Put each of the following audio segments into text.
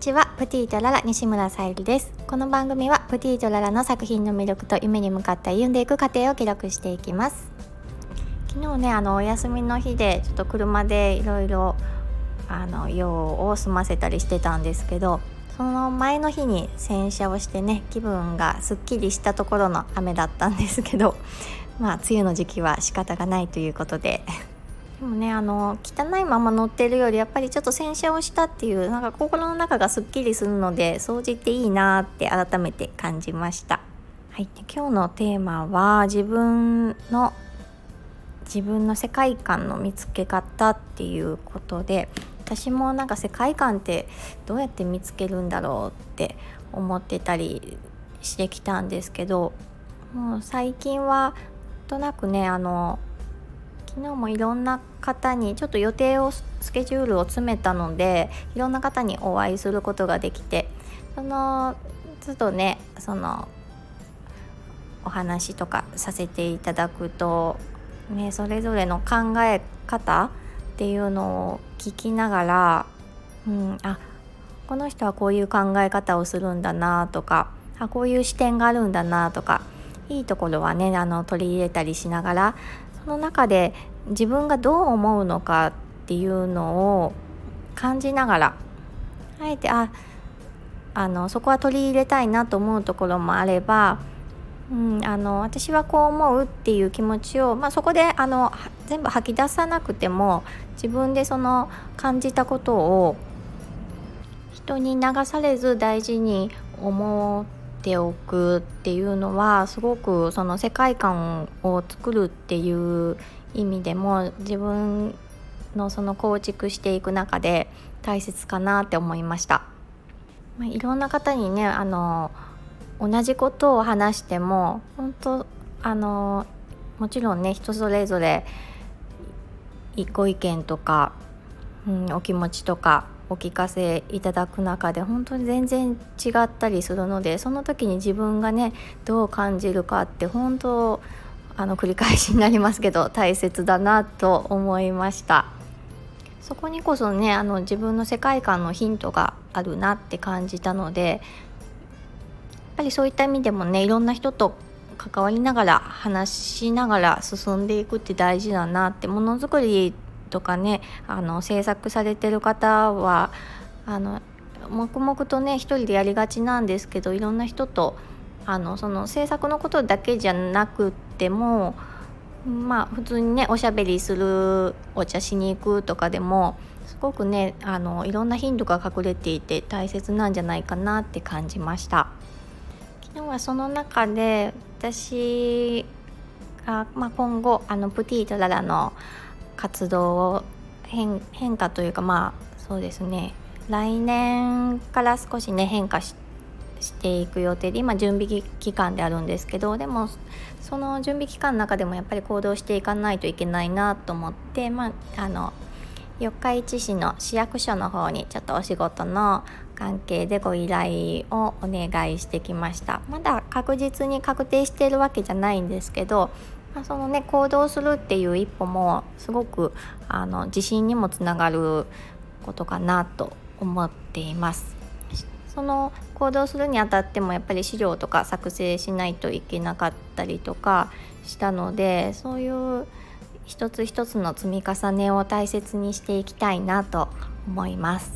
ちは。プティとララ西村さゆりです。この番組はプティとララの作品の魅力と夢に向かって歩んでいく過程を記録していきます。昨日ねあのお休みの日でちょっと車でいろいろあの用を済ませたりしてたんですけどその前の日に洗車をしてね気分がすっきりしたところの雨だったんですけどまあ梅雨の時期は仕方がないということででもねあの汚いまま乗ってるよりやっぱりちょっと洗車をしたっていうなんか心の中がすっきりするので掃除っていいなって改めて感じました。はい、今日のテーマは自分の自分の世界観の見つけ方っていうことで私もなんか世界観ってどうやって見つけるんだろうって思ってたりしてきたんですけどもう最近はとなくねあの昨日もいろんな方にちょっと予定をスケジュールを詰めたのでいろんな方にお会いすることができてそのちょっとねそのお話とかさせていただくと、ね、それぞれの考え方っていうのを聞きながら、うん、あこの人はこういう考え方をするんだなとかあこういう視点があるんだなとかいいところはねあの取り入れたりしながらその中で自分がどう思うのかっていうのを感じながらあえてああのそこは取り入れたいなと思うところもあれば、うん、あの私はこう思うっていう気持ちを、まあ、そこであの全部吐き出さなくても自分でその感じたことを人に流されず大事に思ってておくっていうのはすごくその世界観を作るっていう意味でも自分のその構築していく中で大切かなって思いました。まあ、いろんな方にねあの同じことを話しても本当あのもちろんね人それぞれご意見とか、うん、お気持ちとかお聞かせいただく中で本当に全然違ったりするのでその時に自分がねどう感じるかって本当あの繰り返しになりますけど大切だなと思いました。そこにこそねあの自分の世界観のヒントがあるなって感じたのでやっぱりそういった意味でもねいろんな人と関わりながら話しながら進んでいくって大事だなってものづくりとかねあの制作されてる方はあの黙々とね一人でやりがちなんですけどいろんな人とあのその制作のことだけじゃなくってもまあ普通にねおしゃべりするお茶しに行くとかでもすごくねあのいろんな頻度が隠れていて大切なんじゃないかなって感じました。昨日はその中で私が、まあ、今後あのプティとララの活動を変変化というかまあそうですね。来年から少しね変化していく予定で今準備期間であるんですけどでもその準備期間の中でもやっぱり行動していかないといけないなと思ってまああの四日市市の市役所の方にちょっとお仕事の関係でご依頼をお願いしてきました。まだ確実に確定してるわけじゃないんですけどまあ、そのね行動するっていう一歩もすごくあの自信にもつながることかなと思っています。その行動するにあたってもやっぱり資料とか作成しないといけなかったりとかしたのでそういう一つ一つの積み重ねを大切にしていきたいなと思います。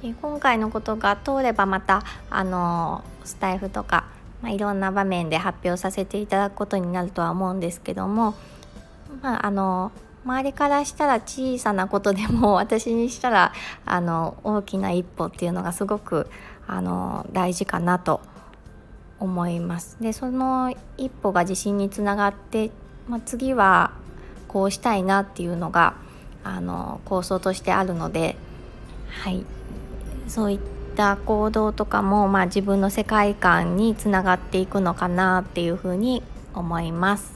で今回のことが通ればまたあのスタイフとかまあ、いろんな場面で発表させていただくことになるとは思うんですけども、まあ、あの周りからしたら小さなことでも 私にしたらあの大きな一歩っていうのがすごくあの大事かなと思います。でその一歩が自信につながって、まあ、次はこうしたいなっていうのがあの構想としてあるので、はい、そういったった行動とかも、まあ、自分の世界観につながっていくのかなっていうふうに思います。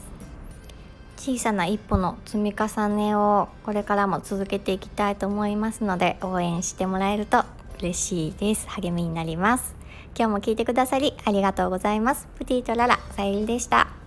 小さな一歩の積み重ねをこれからも続けていきたいと思いますので応援してもらえると嬉しいです。励みになります。今日も聞いてくださりありがとうございます。プティとララさゆりでした。